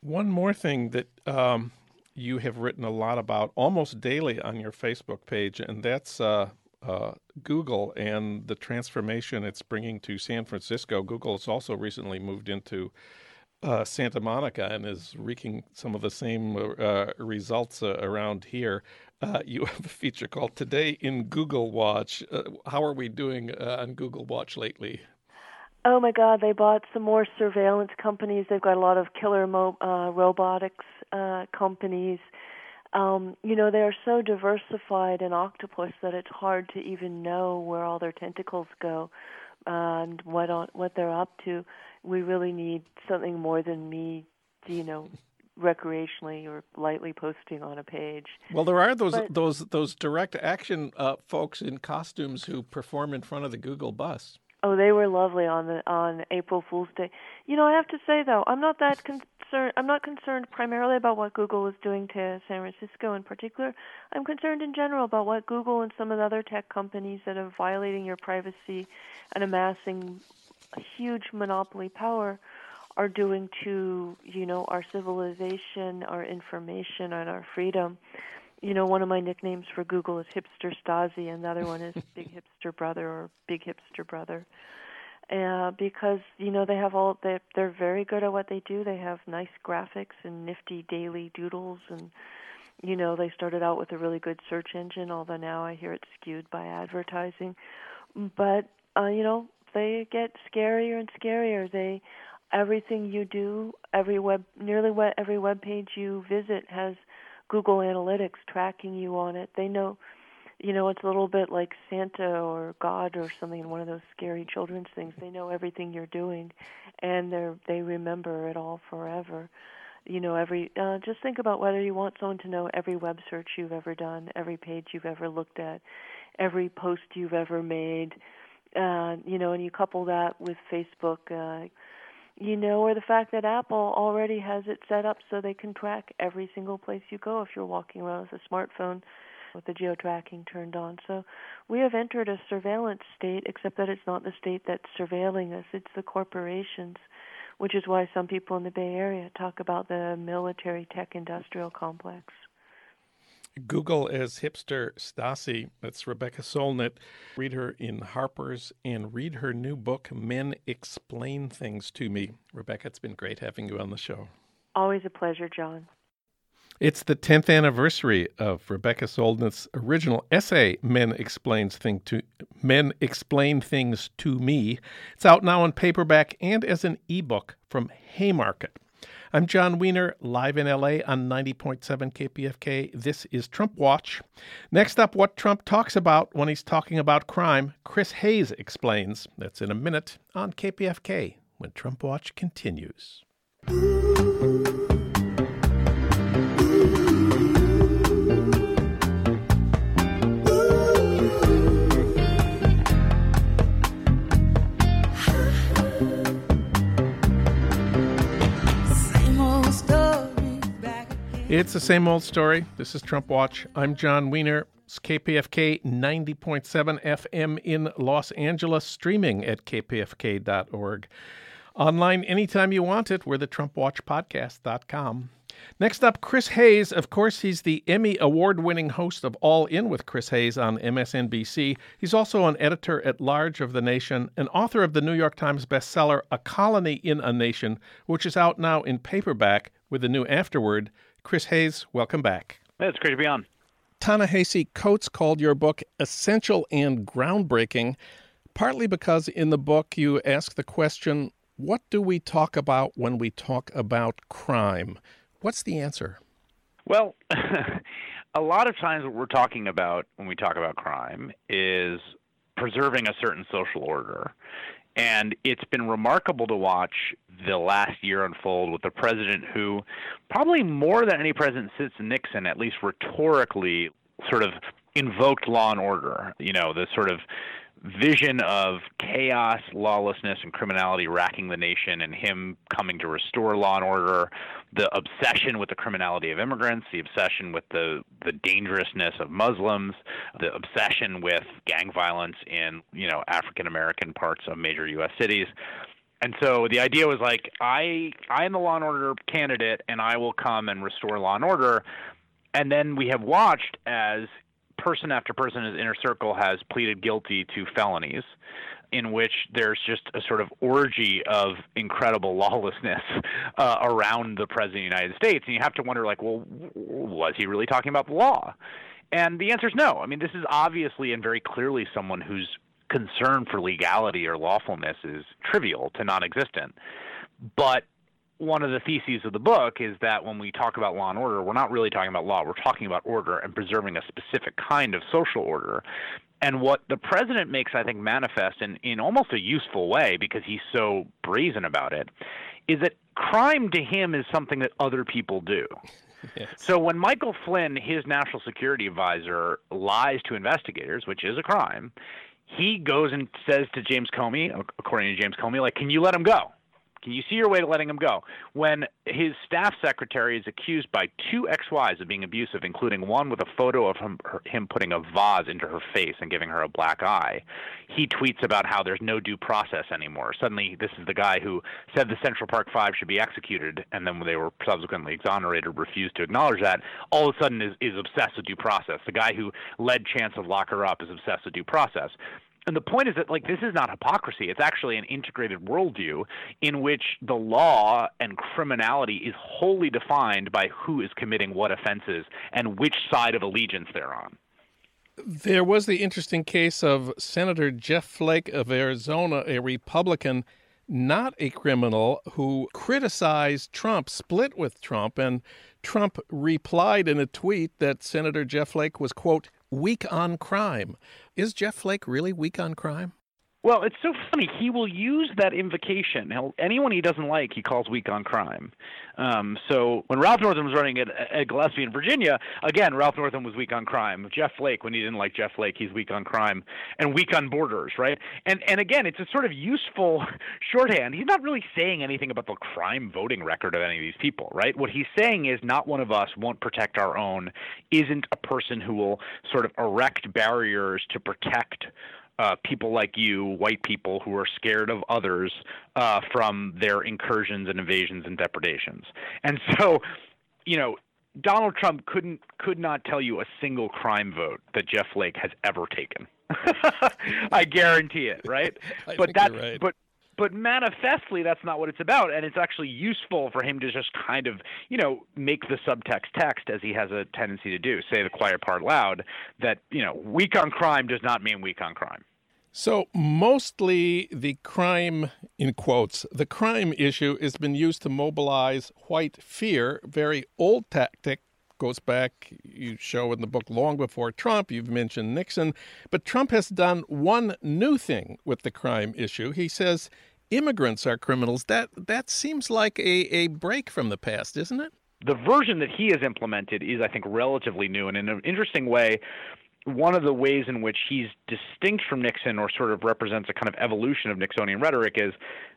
One more thing that um, you have written a lot about almost daily on your Facebook page, and that's uh, uh, Google and the transformation it's bringing to San Francisco. Google has also recently moved into uh, Santa Monica and is wreaking some of the same uh, results uh, around here. Uh, you have a feature called Today in Google Watch. how are we doing on Google Watch lately? Oh my God! They bought some more surveillance companies. They've got a lot of killer mo- uh, robotics uh, companies. Um, you know, they are so diversified in octopus that it's hard to even know where all their tentacles go uh, and what on, what they're up to. We really need something more than me, you know, recreationally or lightly posting on a page. Well, there are those but, those those direct action uh, folks in costumes who perform in front of the Google bus. Oh, they were lovely on the on April Fool's Day. You know, I have to say though, I'm not that concerned. I'm not concerned primarily about what Google is doing to San Francisco in particular. I'm concerned in general about what Google and some of the other tech companies that are violating your privacy and amassing huge monopoly power are doing to you know our civilization, our information, and our freedom. You know, one of my nicknames for Google is Hipster Stasi, and the other one is Big Hipster Brother or Big Hipster Brother. Uh, because you know they have all they they're very good at what they do. They have nice graphics and nifty daily doodles, and you know they started out with a really good search engine. Although now I hear it's skewed by advertising, but uh, you know they get scarier and scarier. They everything you do, every web, nearly every web page you visit has Google Analytics tracking you on it. They know, you know, it's a little bit like Santa or God or something, in one of those scary children's things. They know everything you're doing, and they they remember it all forever. You know, every uh, just think about whether you want someone to know every web search you've ever done, every page you've ever looked at, every post you've ever made. Uh, you know, and you couple that with Facebook. Uh, you know, or the fact that Apple already has it set up so they can track every single place you go if you're walking around with a smartphone with the geo tracking turned on. So we have entered a surveillance state, except that it's not the state that's surveilling us, it's the corporations, which is why some people in the Bay Area talk about the military tech industrial complex. Google as hipster Stasi. That's Rebecca Solnit. Read her in Harper's and read her new book, Men Explain Things to Me. Rebecca, it's been great having you on the show. Always a pleasure, Jon. It's the 10th anniversary of Rebecca Solnit's original essay, Men Explains Thing to Men Explain Things to Me. It's out now in paperback and as an ebook from Haymarket. I'm Jon Wiener, live in LA on 90.7 KPFK. This is Trump Watch. Next up, what Trump talks about when he's talking about crime, Chris Hayes explains. That's in a minute on KPFK when Trump Watch continues. It's the same old story. This is Trump Watch. I'm Jon Wiener. It's KPFK 90.7 FM in Los Angeles, streaming at kpfk.org. Online anytime you want it. We're the TrumpWatchPodcast.com. Next up, Chris Hayes. Of course, he's the Emmy Award winning host of All In with Chris Hayes on MSNBC. He's also an editor at large of The Nation, and author of the New York Times bestseller A Colony in a Nation, which is out now in paperback with a new afterword Chris Hayes, welcome back. It's great to be on. Ta-Nehisi Coates called your book essential and groundbreaking, partly because in the book you ask the question, what do we talk about when we talk about crime? What's the answer? Well, a lot of times what we're talking about when we talk about crime is preserving a certain social order. And it's been remarkable to watch the last year unfold with a president who, probably more than any president since Nixon, at least rhetorically, sort of invoked law and order. You know, the sort of vision of chaos, lawlessness, and criminality racking the nation, and him coming to restore law and order, the obsession with the criminality of immigrants, the obsession with the, the dangerousness of Muslims, the obsession with gang violence in you know African American parts of major U.S. cities. And so the idea was like, I I am the law and order candidate, and I will come and restore law and order. And then we have watched as person after person in his inner circle has pleaded guilty to felonies in which there's just a sort of orgy of incredible lawlessness uh, around the president of the United States, and you have to wonder, like, well, was he really talking about the law? And the answer is no. I mean, this is obviously and very clearly someone whose concern for legality or lawfulness is trivial to non-existent. But one of the theses of the book is that when we talk about law and order, we're not really talking about law. We're talking about order and preserving a specific kind of social order. And what the president makes, I think, manifest in, in almost a useful way because he's so brazen about it, is that crime to him is something that other people do. Yes. So when Michael Flynn, his national security advisor, lies to investigators, which is a crime, he goes and says to James Comey, according to James Comey, like, can you let him go? Can you see your way to letting him go? When his staff secretary is accused by two ex-wives of being abusive, including one with a photo of him, him putting a vase into her face and giving her a black eye, he tweets about how there's no due process anymore. Suddenly, this is the guy who said the Central Park Five should be executed, and then when they were subsequently exonerated, refused to acknowledge that. All of a sudden, is, is obsessed with due process. The guy who led chants to lock her up is obsessed with due process and the point is that like this is not hypocrisy it's actually an integrated worldview in which the law and criminality is wholly defined by who is committing what offenses and which side of allegiance they're on there was the interesting case of senator jeff flake of arizona a republican not a criminal who criticized Trump, split with Trump, and Trump replied in a tweet that Senator Jeff Flake was, quote, weak on crime. Is Jeff Flake really weak on crime? Well, it's so funny. He will use that invocation. He'll, anyone he doesn't like, he calls weak on crime. Um, so when Ralph Northam was running at, Ed Gillespie in Virginia, again, Ralph Northam was weak on crime. Jeff Flake, when he didn't like Jeff Flake, he's weak on crime and weak on borders, right? And and again, it's a sort of useful shorthand. He's not really saying anything about the crime voting record of any of these people, right? What he's saying is not one of us won't protect our own, isn't a person who will sort of erect barriers to protect uh, people like you, white people who are scared of others uh, from their incursions and invasions and depredations. And so, you know, Donald Trump couldn't could not tell you a single crime vote that Jeff Flake has ever taken. I guarantee it, right? but that right. but but manifestly that's not what it's about. And it's actually useful for him to just kind of you know make the subtext text as he has a tendency to do. Say the quiet part loud that you know weak on crime does not mean weak on crime. So mostly the crime in quotes the crime issue has been used to mobilize white fear very old tactic goes back, you show in the book, long before Trump. You've mentioned Nixon. But Trump has done one new thing with the crime issue. He says immigrants are criminals. That, that seems like a, a break from the past, isn't it? The version that he has implemented is, I think, relatively new. And in an interesting way, one of the ways in which he's distinct from Nixon or sort of represents a kind of evolution of Nixonian rhetoric is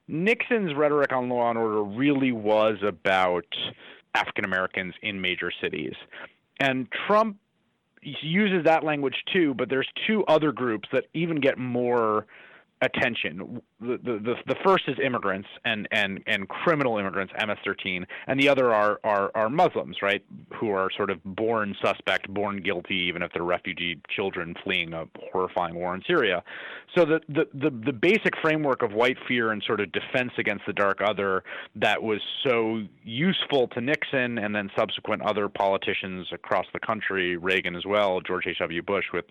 Nixon's rhetoric on law and order really was about African Americans in major cities. And Trump uses that language too, but there's two other groups that even get more attention. The, the the first is immigrants and and and criminal immigrants, MS-13, and the other are are are Muslims, right, who are sort of born suspect, born guilty, even if they're refugee children fleeing a horrifying war in Syria. So the the the, the basic framework of white fear and sort of defense against the dark other that was so useful to Nixon and then subsequent other politicians across the country, Reagan as well, George H.W. Bush with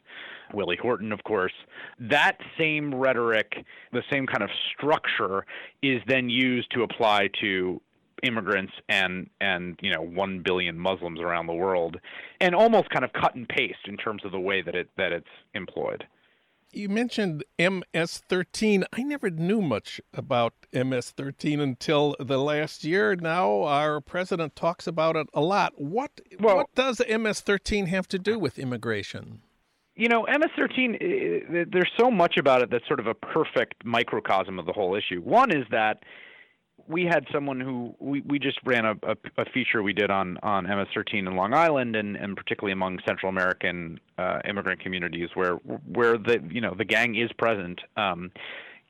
Willie Horton, of course. That same rhetoric, the same kind of structure, is then used to apply to immigrants and and you know one billion Muslims around the world, and almost kind of cut and paste in terms of the way that it that it's employed. You mentioned MS-13. I never knew much about MS-13 until the last year. Now our president talks about it a lot. What well, what does MS-13 have to do with immigration? You know, MS-13. There's so much about it that's sort of a perfect microcosm of the whole issue. One is that we had someone who we, we just ran a, a, a feature we did on on MS-13 in Long Island and, and particularly among Central American uh, immigrant communities where where the you know the gang is present. Um,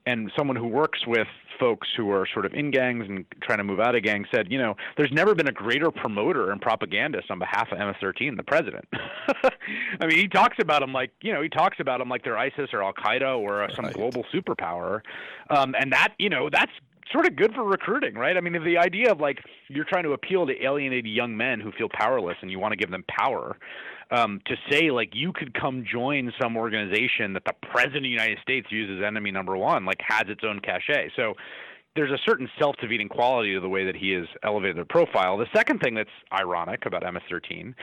and someone who works with folks who are sort of in gangs and trying to move out of gangs said, you know, there's never been a greater promoter and propagandist on behalf of MS-13, the president. I mean, he talks about them like, you know, he talks about them like they're ISIS or Al Qaeda or uh, some right. global superpower, um, and that, you know, that's sort of good for recruiting, right? I mean, the idea of like you're trying to appeal to alienated young men who feel powerless and you want to give them power um, to say like you could come join some organization that the president of the United States uses enemy number one, like has its own cachet. So there's a certain self-defeating quality to the way that he has elevated the profile. The second thing that's ironic about MS-13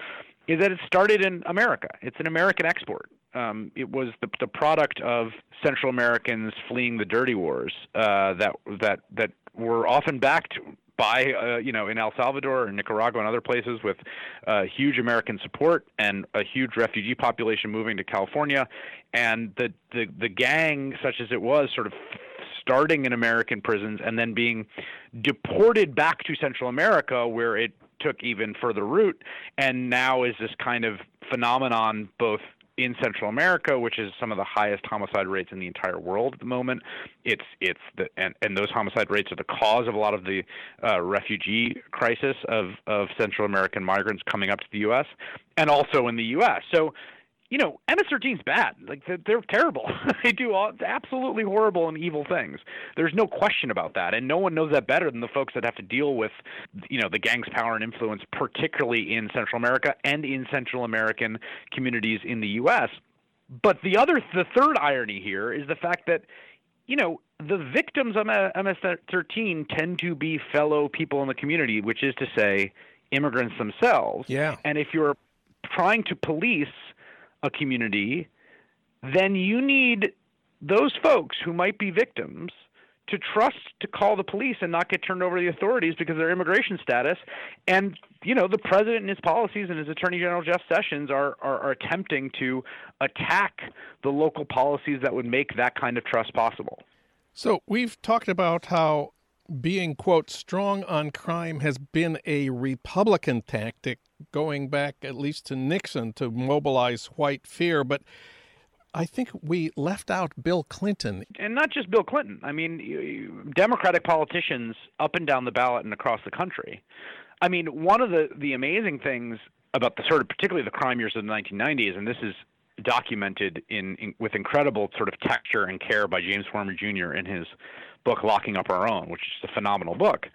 is that it started in America. It's an American export. Um, it was the, the product of Central Americans fleeing the dirty wars uh, that that that were often backed by uh, you know in El Salvador and Nicaragua and other places with uh, huge American support and a huge refugee population moving to California, and the the the gang, such as it was, sort of starting in American prisons and then being deported back to Central America, where it took even further root, and now is this kind of phenomenon both in Central America, which is some of the highest homicide rates in the entire world at the moment. It's it's the and, and those homicide rates are the cause of a lot of the uh, refugee crisis of of Central American migrants coming up to the U.S. and also in the U.S. So you know, MS-13 is bad. Like they're, they're terrible. they do all absolutely horrible and evil things. There's no question about that, and no one knows that better than the folks that have to deal with, you know, the gang's power and influence, particularly in Central America and in Central American communities in the U.S. But the other, the third irony here is the fact that, you know, the victims of MS-13 tend to be fellow people in the community, which is to say, immigrants themselves. Yeah. And if you're trying to police a community, then you need those folks who might be victims to trust to call the police and not get turned over to the authorities because of their immigration status. And you know, the president and his policies and his Attorney General Jeff Sessions are, are, are attempting to attack the local policies that would make that kind of trust possible. So we've talked about how being quote strong on crime has been a Republican tactic going back at least to Nixon to mobilize white fear, but I think we left out Bill Clinton. And not just Bill Clinton. I mean, Democratic politicians up and down the ballot and across the country. I mean, one of the, the amazing things about the sort of particularly the crime years of the 1990s, and this is documented in, in with incredible sort of texture and care by James Forman Jr. in his book Locking Up Our Own, which is a phenomenal book.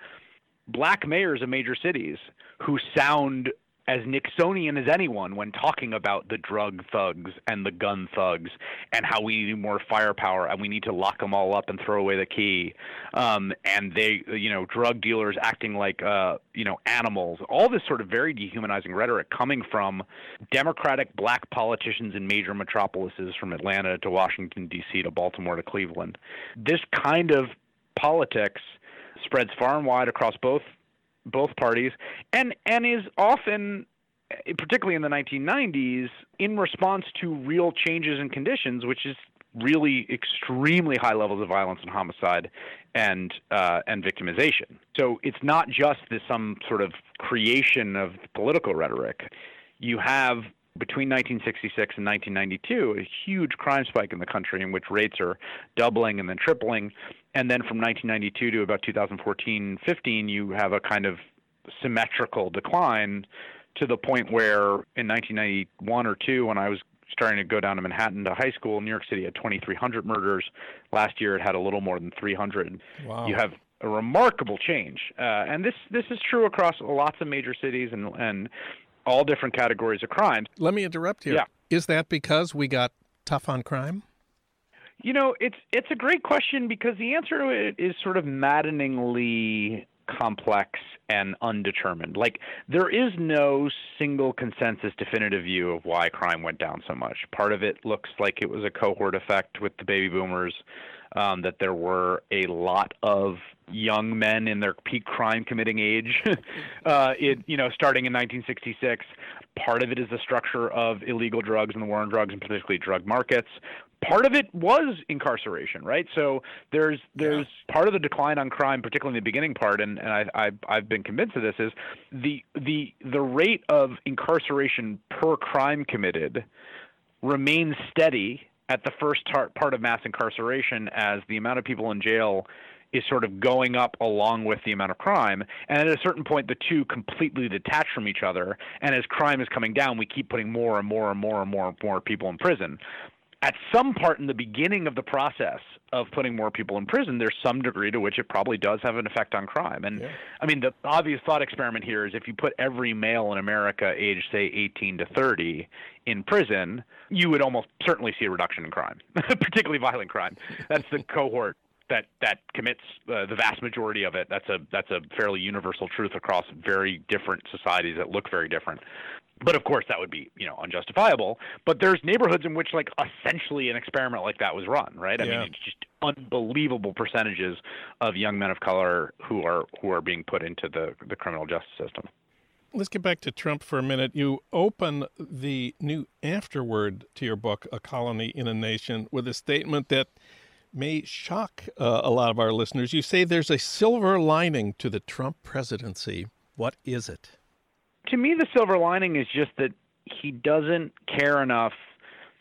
Black mayors of major cities who sound as Nixonian as anyone when talking about the drug thugs and the gun thugs and how we need more firepower and we need to lock them all up and throw away the key. Um, and they, you know, drug dealers acting like, uh, you know, animals. All this sort of very dehumanizing rhetoric coming from Democratic black politicians in major metropolises from Atlanta to Washington, D.C. to Baltimore to Cleveland. This kind of politics spreads far and wide across both both parties, and and is often particularly in the 1990s, in response to real changes in conditions, which is really extremely high levels of violence and homicide and uh, and victimization. So it's not just this some sort of creation of political rhetoric. You have between 1966 and 1992 a huge crime spike in the country in which rates are doubling and then tripling and then from 1992 to about 2014-15 you have a kind of symmetrical decline to the point where in 1991 or 2 when I was starting to go down to Manhattan to high school, New York City had 2,300 murders. Last year it had a little more than 300. Wow. You have a remarkable change, uh, and this this is true across lots of major cities and and all different categories of crime. Let me interrupt you. Yeah. Is that because we got tough on crime? You know, it's it's a great question because the answer to it is sort of maddeningly complex and undetermined. Like there is no single consensus definitive view of why crime went down so much. Part of it looks like it was a cohort effect with the baby boomers, um, that there were a lot of young men in their peak crime committing age, uh, it you know starting in 1966. Part of it is the structure of illegal drugs and the war on drugs, and particularly drug markets part of it was incarceration, right? So there's there's yeah. part of the decline on crime, particularly in the beginning part, and, and I, I I've been convinced of this is the the the rate of incarceration per crime committed remains steady at the first tar- part of mass incarceration as the amount of people in jail is sort of going up along with the amount of crime. And at a certain point, the two completely detach from each other. And as crime is coming down, we keep putting more and more and more and more and more people in prison at some part in the beginning of the process of putting more people in prison, there's some degree to which it probably does have an effect on crime. And yeah. I mean, the obvious thought experiment here is if you put every male in America aged, say, 18 to 30 in prison, you would almost certainly see a reduction in crime, particularly violent crime. That's the cohort that that commits uh, the vast majority of it. That's a that's a fairly universal truth across very different societies that look very different but of course that would be you know unjustifiable but there's neighborhoods in which like essentially an experiment like that was run right i yeah. mean it's just unbelievable percentages of young men of color who are who are being put into the the criminal justice system. Let's get back to Trump for a minute. You open the new afterword to your book, A Colony in a Nation, with a statement that may shock uh, a lot of our listeners. You say there's a silver lining to the Trump presidency. What is it? To me, the silver lining is just that he doesn't care enough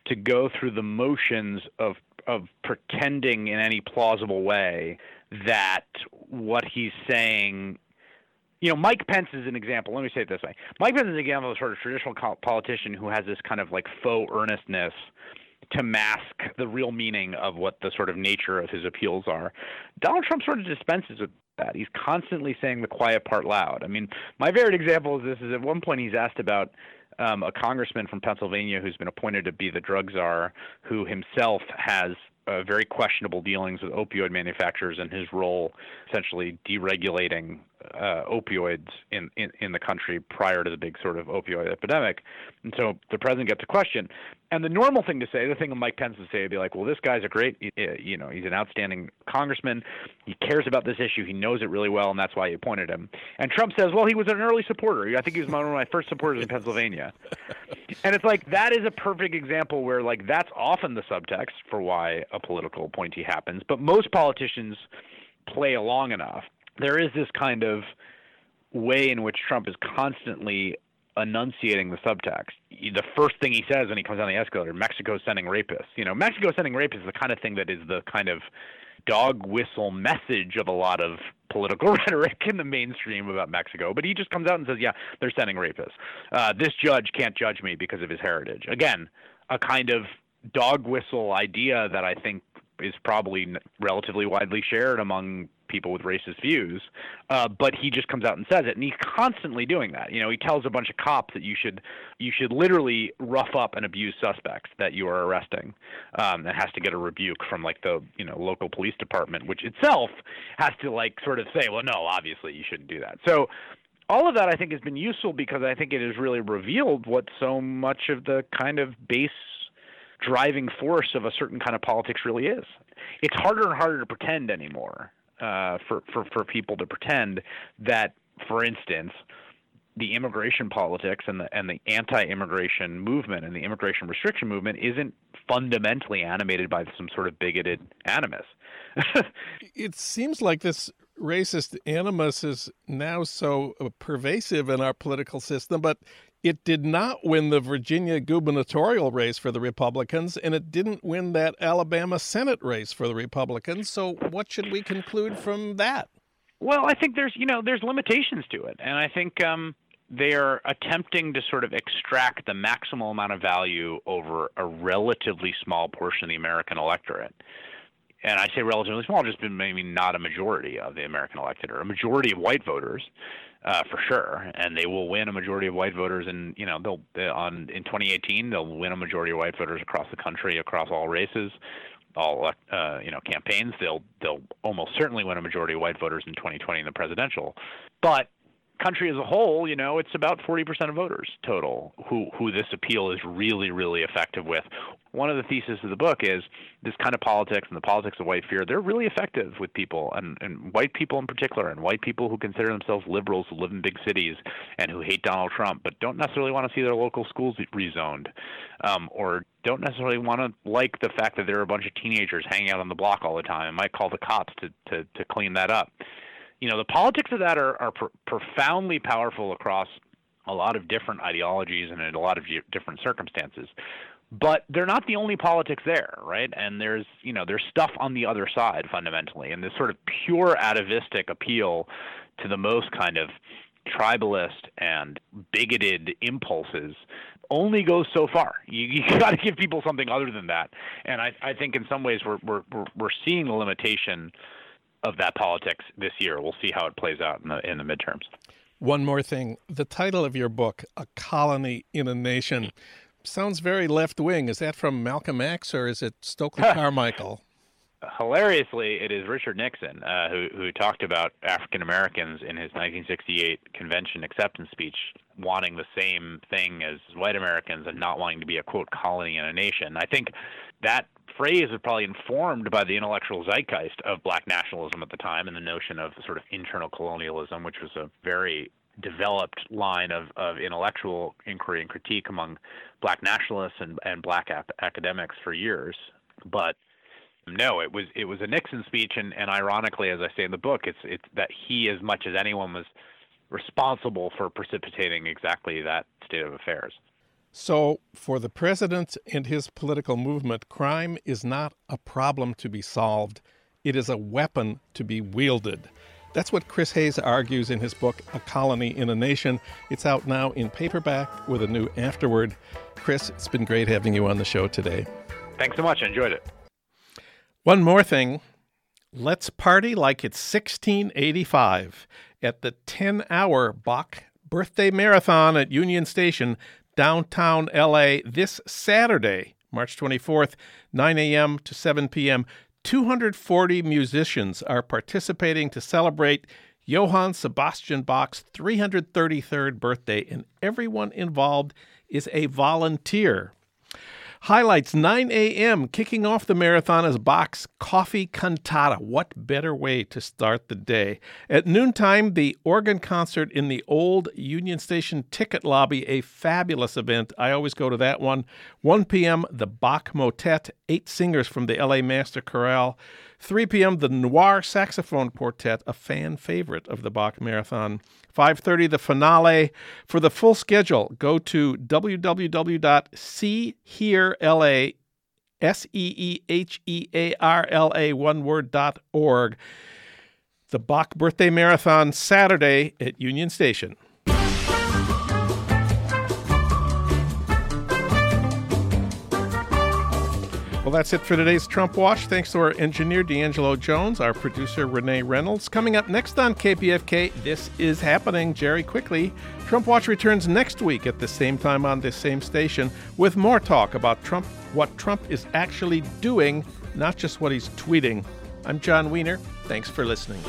to go through the motions of of pretending in any plausible way that what he's saying you know, Mike Pence is an example. Let me say it this way: Mike Pence is an example of a sort of traditional politician who has this kind of like faux earnestness to mask the real meaning of what the sort of nature of his appeals are. Donald Trump sort of dispenses with that. He's constantly saying the quiet part loud. I mean, my favorite example of this is at one point he's asked about um, a congressman from Pennsylvania who's been appointed to be the drug czar, who himself has uh, very questionable dealings with opioid manufacturers and his role essentially deregulating uh, opioids in, in, in the country prior to the big sort of opioid epidemic. And so the president gets a question. And the normal thing to say, the thing Mike Pence would say would be like, well, this guy's a great, you know, he's an outstanding congressman. He cares about this issue. He knows it really well, and that's why he appointed him. And Trump says, well, he was an early supporter. I think he was one of my first supporters in Pennsylvania. and it's like, that is a perfect example where, like, that's often the subtext for why a political appointee happens. But most politicians play along enough there is this kind of way in which Trump is constantly enunciating the subtext. The first thing he says when he comes down the escalator, Mexico's sending rapists. You know, Mexico sending rapists is the kind of thing that is the kind of dog whistle message of a lot of political rhetoric in the mainstream about Mexico. But he just comes out and says, yeah, they're sending rapists. Uh, this judge can't judge me because of his heritage. Again, a kind of dog whistle idea that I think is probably relatively widely shared among people with racist views, uh, but he just comes out and says it, and he's constantly doing that. You know, he tells a bunch of cops that you should you should literally rough up and abuse suspects that you are arresting, um, and has to get a rebuke from like the you know local police department, which itself has to like sort of say, well, no, obviously you shouldn't do that. So all of that I think has been useful because I think it has really revealed what so much of the kind of base driving force of a certain kind of politics really is. It's harder and harder to pretend anymore uh, for, for, for people to pretend that, for instance, the immigration politics and the and the anti-immigration movement and the immigration restriction movement isn't fundamentally animated by some sort of bigoted animus. it seems like this racist animus is now so pervasive in our political system, but it did not win the Virginia gubernatorial race for the Republicans, and it didn't win that Alabama Senate race for the Republicans. So, what should we conclude from that? Well, I think there's you know there's limitations to it, and I think um, they are attempting to sort of extract the maximal amount of value over a relatively small portion of the American electorate. And I say relatively small, just maybe not a majority of the American electorate or a majority of white voters uh, for sure, and they will win a majority of white voters. And you know, they'll they, on in 2018 they'll win a majority of white voters across the country, across all races, all uh, you know campaigns. They'll they'll almost certainly win a majority of white voters in 2020 in the presidential. But country as a whole, you know, it's about 40% of voters total who who this appeal is really really effective with. One of the theses of the book is this kind of politics and the politics of white fear. They're really effective with people and and white people in particular, and white people who consider themselves liberals who live in big cities and who hate Donald Trump, but don't necessarily want to see their local schools rezoned, um, or don't necessarily want to like the fact that there are a bunch of teenagers hanging out on the block all the time and might call the cops to to to clean that up you know, the politics of that are, are pr- profoundly powerful across a lot of different ideologies and in a lot of different circumstances. But they're not the only politics there, right? And there's, you know, there's stuff on the other side fundamentally, and this sort of pure atavistic appeal to the most kind of tribalist and bigoted impulses only goes so far. You, you got to give people something other than that. And I, I think in some ways we're, we're, we're seeing the limitation of that politics this year. We'll see how it plays out in the in the midterms. One more thing: the title of your book, "A Colony in a Nation," sounds very left wing. Is that from Malcolm X or is it Stokely Carmichael? Hilariously, it is Richard Nixon uh, who who talked about African Americans in his 1968 convention acceptance speech, wanting the same thing as white Americans and not wanting to be a quote colony in a nation. I think that phrase was probably informed by the intellectual zeitgeist of black nationalism at the time and the notion of sort of internal colonialism, which was a very developed line of, of intellectual inquiry and critique among black nationalists and, and black ap- academics for years. But no, it was it was a Nixon speech, and, and ironically, as I say in the book, it's it's that he, as much as anyone, was responsible for precipitating exactly that state of affairs. So, for the president and his political movement, crime is not a problem to be solved, it is a weapon to be wielded. That's what Chris Hayes argues in his book, A Colony in a Nation. It's out now in paperback with a new afterword. Chris, it's been great having you on the show today. Thanks so much. I enjoyed it. One more thing. Let's party like it's 1685 at the 10 hour Bach birthday marathon at Union Station, downtown LA, this Saturday, March 24th, 9 a.m. to 7 p.m. 240 musicians are participating to celebrate Johann Sebastian Bach's 333rd birthday, and everyone involved is a volunteer. Highlights 9 a.m. kicking off the marathon is Bach's Coffee Cantata. What better way to start the day? At noontime, the organ concert in the old Union Station ticket lobby, a fabulous event. I always go to that one. 1 p.m., the Bach Motet, eight singers from the LA Master Chorale. 3 p.m., the Noir Saxophone Quartet, a fan favorite of the Bach Marathon. 5:30 the finale. For the full schedule, go to www.seehearla S E E H E A R L A one word dot org. The Bach Birthday Marathon Saturday at Union Station. Well, that's it for today's Trump Watch. Thanks to our engineer, D'Angelo Jones, our producer, Renee Reynolds. Coming up next on KPFK, This Is Happening, Jerry Quickly. Trump Watch returns next week at the same time on this same station with more talk about Trump, what Trump is actually doing, not just what he's tweeting. I'm Jon Wiener. Thanks for listening.